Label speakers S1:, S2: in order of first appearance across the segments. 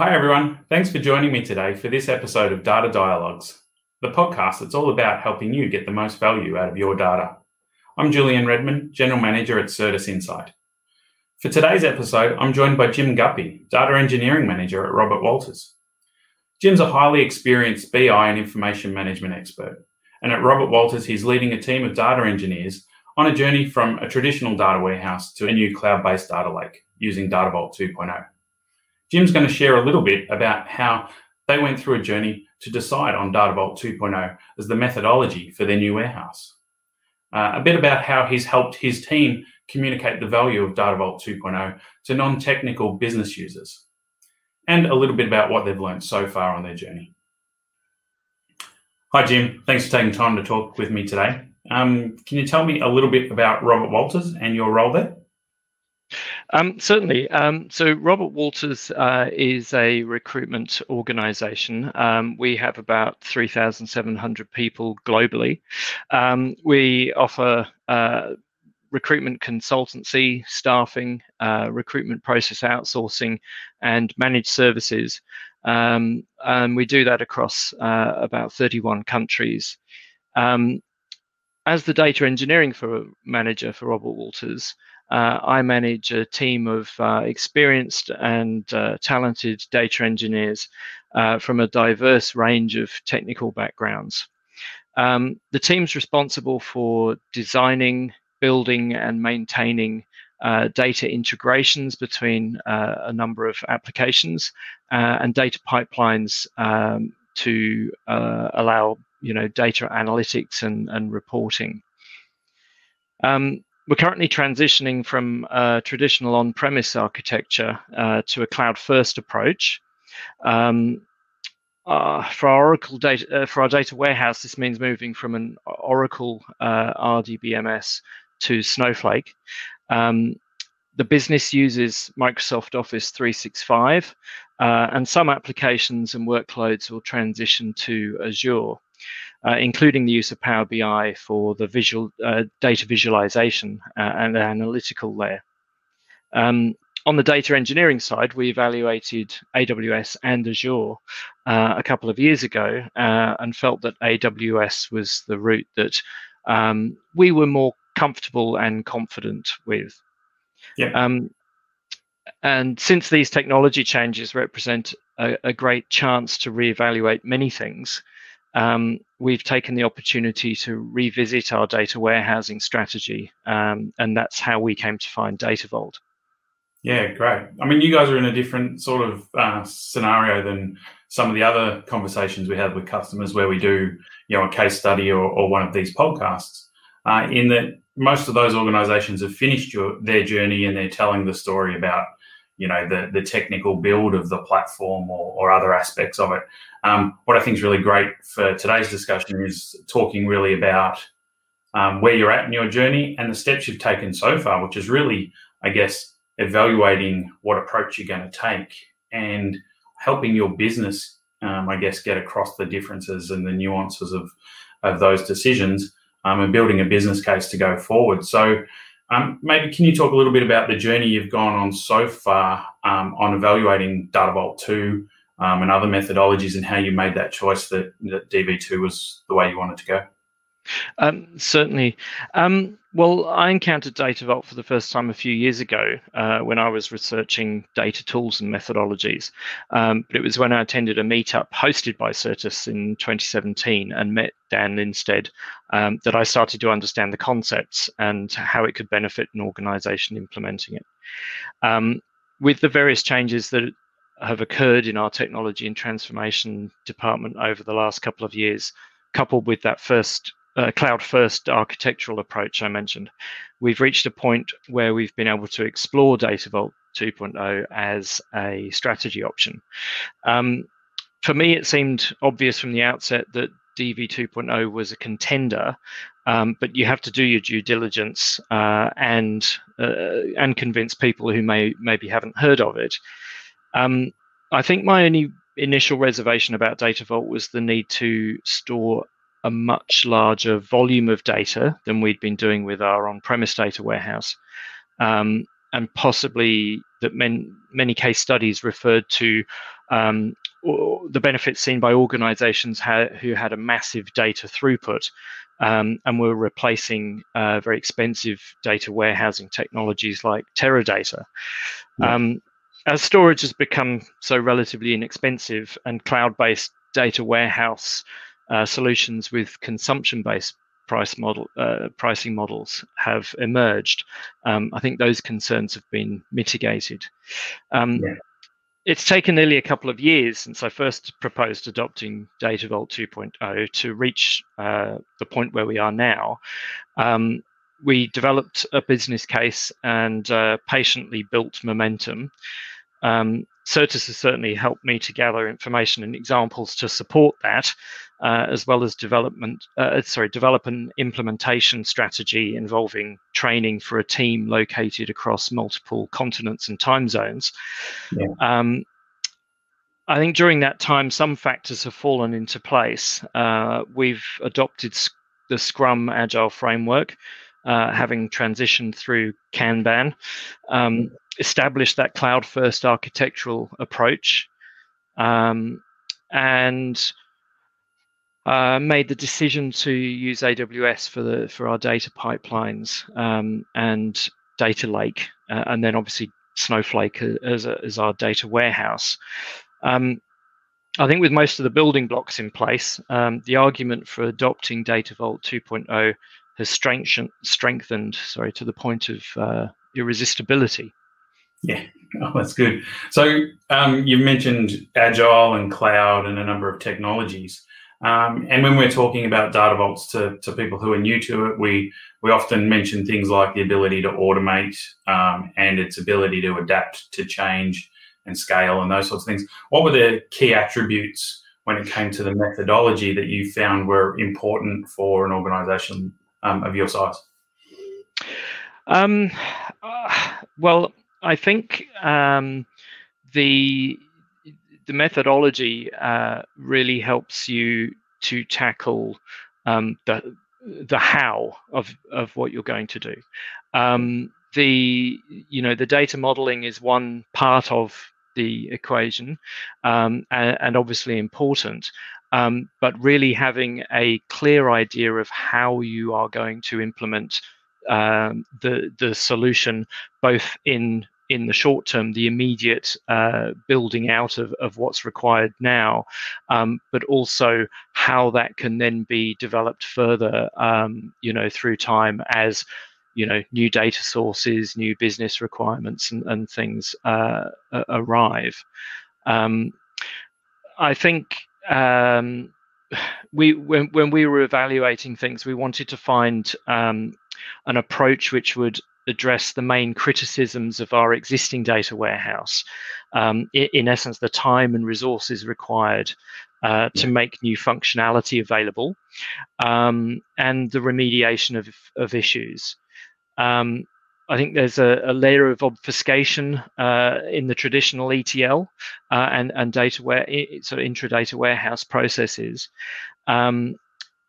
S1: Hi, everyone. Thanks for joining me today for this episode of Data Dialogues, the podcast that's all about helping you get the most value out of your data. I'm Julian Redmond, General Manager at Certus Insight. For today's episode, I'm joined by Jim Guppy, Data Engineering Manager at Robert Walters. Jim's a highly experienced BI and information management expert, and at Robert Walters, he's leading a team of data engineers on a journey from a traditional data warehouse to a new cloud based data lake using Data Vault 2.0. Jim's going to share a little bit about how they went through a journey to decide on Data Vault 2.0 as the methodology for their new warehouse. Uh, a bit about how he's helped his team communicate the value of Data Vault 2.0 to non technical business users, and a little bit about what they've learned so far on their journey. Hi, Jim. Thanks for taking time to talk with me today. Um, can you tell me a little bit about Robert Walters and your role there?
S2: Um, certainly. Um, so, Robert Walters uh, is a recruitment organization. Um, we have about 3,700 people globally. Um, we offer uh, recruitment consultancy, staffing, uh, recruitment process outsourcing, and managed services. Um, and we do that across uh, about 31 countries. Um, as the data engineering for manager for Robert Walters, uh, I manage a team of uh, experienced and uh, talented data engineers uh, from a diverse range of technical backgrounds. Um, the team's responsible for designing, building, and maintaining uh, data integrations between uh, a number of applications and data pipelines um, to allow you know data analytics and, and reporting. Um, we're currently transitioning from a traditional on-premise architecture uh, to a cloud-first approach. Um, uh, for our Oracle data, uh, for our data warehouse, this means moving from an Oracle uh, RDBMS to Snowflake. Um, the business uses Microsoft Office 365, uh, and some applications and workloads will transition to Azure uh, including the use of Power BI for the visual uh, data visualization uh, and analytical layer. Um, on the data engineering side, we evaluated AWS and Azure uh, a couple of years ago uh, and felt that AWS was the route that um, we were more comfortable and confident with. Yeah. Um, and since these technology changes represent a, a, great chance to reevaluate many things, um, we've taken the opportunity to revisit our data warehousing strategy, um, and that's how we came to find Data Vault.
S1: Yeah, great. I mean, you guys are in a different sort of uh, scenario than some of the other conversations we have with customers, where we do, you know, a case study or, or one of these podcasts. Uh, in that, most of those organisations have finished your, their journey and they're telling the story about you know the the technical build of the platform or, or other aspects of it. Um, what I think is really great for today's discussion is talking really about um, where you're at in your journey and the steps you've taken so far, which is really, I guess, evaluating what approach you're going to take and helping your business, um, I guess, get across the differences and the nuances of of those decisions um, and building a business case to go forward. So um, maybe can you talk a little bit about the journey you've gone on so far um, on evaluating Data Vault 2 um, and other methodologies and how you made that choice that, that DV2 was the way you wanted to go?
S2: Um, certainly. Um, well, I encountered Data Vault for the first time a few years ago uh, when I was researching data tools and methodologies. Um, but it was when I attended a meetup hosted by Certus in 2017 and met Dan Linstedt um, that I started to understand the concepts and how it could benefit an organization implementing it. Um, with the various changes that have occurred in our technology and transformation department over the last couple of years, coupled with that first uh, cloud first architectural approach I mentioned, we've reached a point where we've been able to explore Data Vault 2.0 as a strategy option. Um, for me, it seemed obvious from the outset that DV 2.0 was a contender, um, but you have to do your due diligence uh, and uh, and convince people who may maybe haven't heard of it. Um, I think my only initial reservation about Data Vault was the need to store a much larger volume of data than we'd been doing with our on-premise data warehouse. Um, and possibly that men, many case studies referred to um, the benefits seen by organizations ha- who had a massive data throughput um, and were replacing uh, very expensive data warehousing technologies like Teradata. Yeah. Um, as storage has become so relatively inexpensive and cloud based data warehouse uh, solutions with consumption based price model uh, pricing models have emerged, um, I think those concerns have been mitigated. Um, yeah. It's taken nearly a couple of years since I first proposed adopting Data Vault 2.0 to reach uh, the point where we are now. Um, we developed a business case and uh, patiently built momentum. Um, Certus has certainly helped me to gather information and examples to support that, uh, as well as development, uh, sorry, develop an implementation strategy involving training for a team located across multiple continents and time zones. Yeah. Um, I think during that time, some factors have fallen into place. Uh, we've adopted the Scrum Agile framework, uh, having transitioned through Kanban. Um, established that cloud first architectural approach um, and uh, made the decision to use AWS for the for our data pipelines um, and data lake, uh, and then obviously Snowflake as, a, as our data warehouse. Um, I think with most of the building blocks in place, um, the argument for adopting Data Vault 2.0 has strengthened, strengthened sorry, to the point of uh, irresistibility.
S1: Yeah, oh, that's good. So um, you've mentioned agile and cloud and a number of technologies. Um, and when we're talking about data vaults to, to people who are new to it, we we often mention things like the ability to automate um, and its ability to adapt to change and scale and those sorts of things. What were the key attributes when it came to the methodology that you found were important for an organisation um, of your size?
S2: Um, uh, well, I think um, the the methodology uh, really helps you to tackle um, the the how of of what you're going to do. Um, the you know the data modeling is one part of the equation um, and, and, obviously important. Um, but really having a clear idea of how you are going to implement um, the the solution both in in the short term, the immediate uh, building out of, of what's required now, um, but also how that can then be developed further, um, you know, through time as, you know, new data sources, new business requirements and, and things uh, arrive. Um, I think um, we when, when we were evaluating things, we wanted to find um, an approach which would address the main criticisms of our existing data warehouse. Um, in, in, essence, the time and resources required uh, to make new functionality available um, and the remediation of, of issues. Um, I think there's a, a layer of obfuscation uh, in the traditional ETL uh, and, and data ware, sort of intra-data warehouse processes. Um,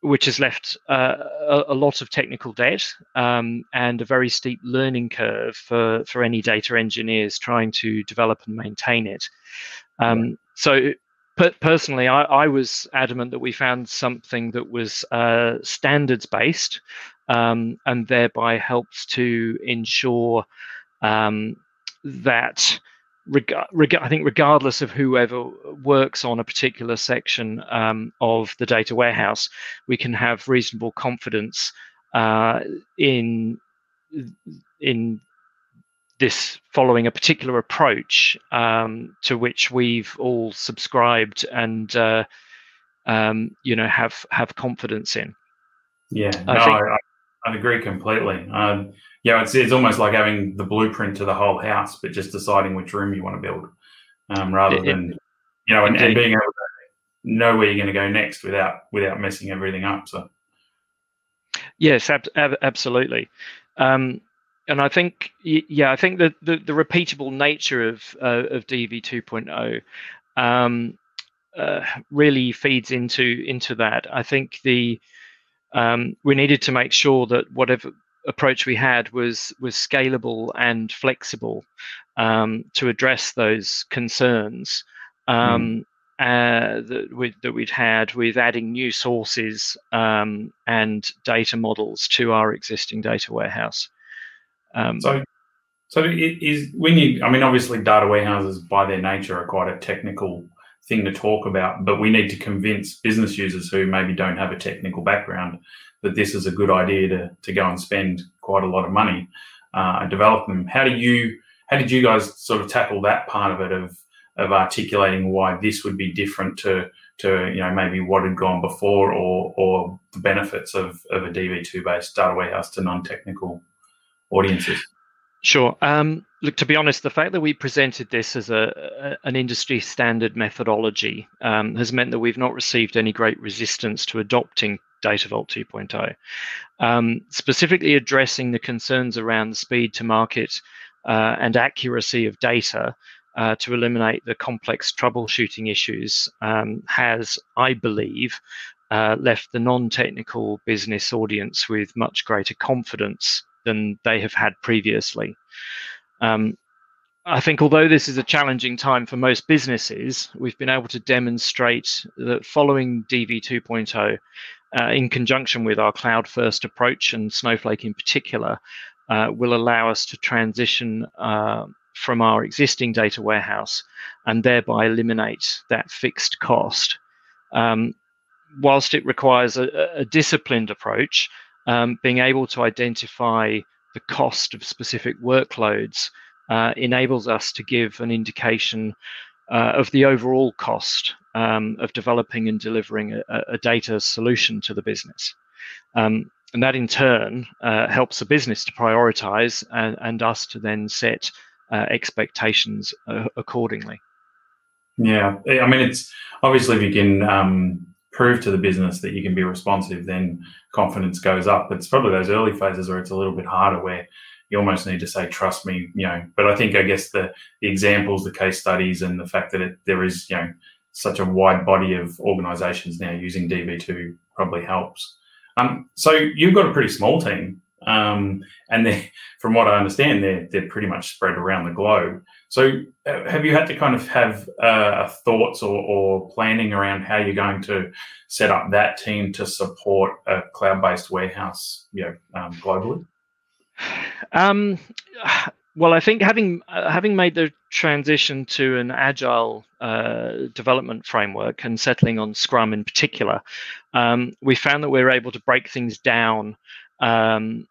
S2: which has left uh, a, a, lot of technical debt um, and a very steep learning curve for, for any data engineers trying to develop and maintain it. Um, so, personally, I, I, was adamant that we found something that was uh, standards based um, and thereby helps to ensure um, that reg- reg- I think regardless of whoever works on a particular section um, of the data warehouse, we can have reasonable confidence uh, in in this following a particular approach um, to which we've all subscribed and uh, um, you know have have confidence in.
S1: Yeah, I no, think, I, I, agree completely. Um, yeah, it's, it's almost like having the blueprint to the whole house, but just deciding which room you want to build, um, rather it, than you know, and, and, being able to know where you're going to go next without without messing everything up. So,
S2: yes, ab- ab- absolutely. Um, and I think, yeah, I think that the, the repeatable nature of uh, of DV 2.0 um, uh, really feeds into into that. I think the um, we needed to make sure that whatever approach we had was was scalable and flexible um, to address those concerns um, mm. uh, that, we, that we'd had with adding new sources um, and data models to our existing data warehouse.
S1: Um, so, so it is when you, I mean, obviously, data warehouses by their nature are quite a technical thing to talk about, but we need to convince business users who maybe don't have a technical background that this is a good idea to, to go and spend quite a lot of money uh, and develop them. How do you how did you guys sort of tackle that part of it of of articulating why this would be different to to you know maybe what had gone before or or the benefits of, of a DV2 based data warehouse to non technical audiences?
S2: Sure. Um, look, to be honest, the fact that we presented this as a, a an industry standard methodology um, has meant that we've not received any great resistance to adopting Data Vault 2.0, um, specifically addressing the concerns around the speed to market uh, and accuracy of data uh, to eliminate the complex troubleshooting issues um, has, I believe, uh, left the non technical business audience with much greater confidence than they have had previously. Um, I think although this is a challenging time for most businesses, we've been able to demonstrate that following DV 2.0, uh, in conjunction with our cloud first approach and Snowflake in particular, uh, will allow us to transition uh, from our existing data warehouse and thereby eliminate that fixed cost. Um, whilst it requires a, a disciplined approach, um, being able to identify the cost of specific workloads uh, enables us to give an indication uh, of the overall cost um, of developing and delivering a, a, data solution to the business. Um, and that in turn uh, helps the business to prioritize and, and us to then set uh, expectations uh, accordingly.
S1: Yeah, I mean, it's obviously you can um, prove to the business that you can be responsive, then confidence goes up. It's probably those early phases where it's a little bit harder, where you almost need to say, "Trust me," you know. But I think, I guess the the examples, the case studies, and the fact that it, there is, you know, such a wide body of organisations now using DV2 probably helps. Um, so you've got a pretty small team, um, and from what I understand, they're they're pretty much spread around the globe. So uh, have you had to kind of have uh, thoughts or, or, planning around how you're going to set up that team to support a cloud-based warehouse, you know, um, globally?
S2: Um, well, I think having uh, having made the transition to an agile uh, development framework and settling on Scrum in particular, um, we found that we are able to break things down um,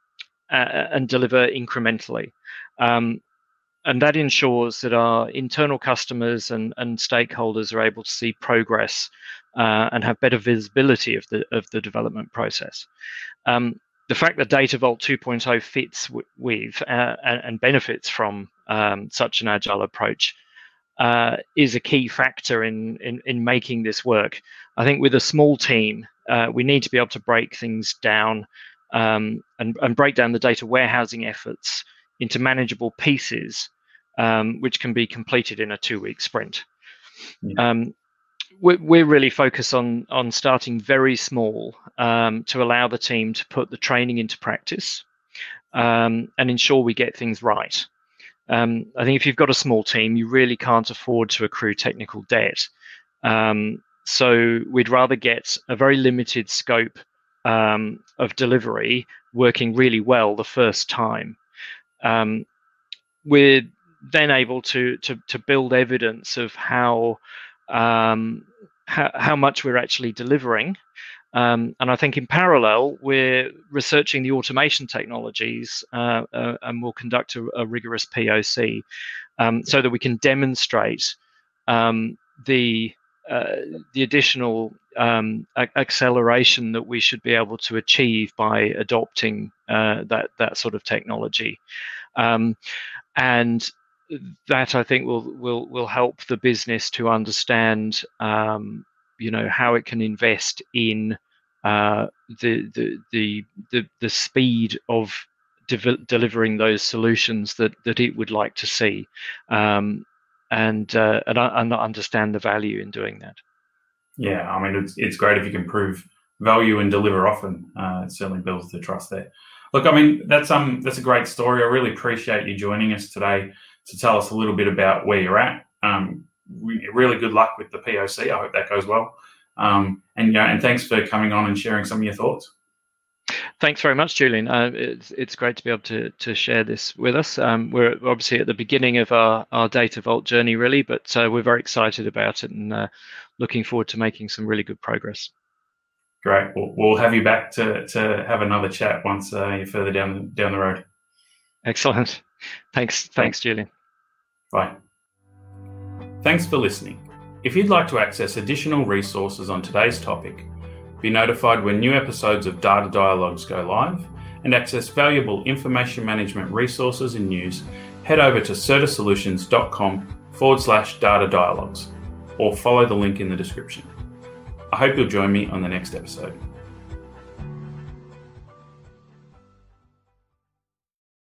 S2: and deliver incrementally. Um, and that ensures that our internal customers and, and stakeholders are able to see progress uh, and have better visibility of the of the development process. Um, the fact that Data Vault 2.0 fits with uh, and, and, benefits from um, such an agile approach uh, is a key factor in, in, in making this work. I think with a small team, uh, we need to be able to break things down um, and, and break down the data warehousing efforts into manageable pieces, um, which can be completed in a two-week sprint. Yeah. Um, we're, we're really focused on on starting very small um, to allow the team to put the training into practice um, and ensure we get things right. Um, I think if you've got a small team, you really can't afford to accrue technical debt. Um, so we'd rather get a very limited scope um, of delivery working really well the first time. Um, we're then able to, to, to build evidence of how um, how, how much we're actually delivering. Um, and I think in parallel, we're researching the automation technologies uh, uh, and we'll conduct a, a rigorous POC um, so that we can demonstrate um, the the additional um, acceleration that we should be able to achieve by adopting uh, that that sort of technology. Um, and that I think will will will help the business to understand, um, you know, how it can invest in uh, the, the, the the the speed of de- delivering those solutions that that it would like to see, um, and uh, and, and understand the value in doing that.
S1: Yeah, I mean, it's it's great if you can prove value and deliver often. Uh, it certainly builds the trust there. Look, I mean, that's um that's a great story. I really appreciate you joining us today to tell us a little bit about where you're at. Um, really good luck with the POC. I hope that goes well. Um, and yeah, and thanks for coming on and sharing some of your thoughts.
S2: Thanks very much, Julian. Uh, it's, it's great to be able to, to share this with us. Um, we're obviously at the beginning of our, our Data Vault journey, really, but uh, we're very excited about it and uh, looking forward to making some really good progress.
S1: Great. We'll, we'll have you back to, to have another chat once uh, you're further down down the road.
S2: Excellent. Thanks. Thanks, Julian.
S1: Bye. Thanks for listening. If you'd like to access additional resources on today's topic, be notified when new episodes of Data Dialogues go live, and access valuable information management resources and news, head over to certussolutions.com forward slash data dialogues or follow the link in the description. I hope you'll join me on the next episode.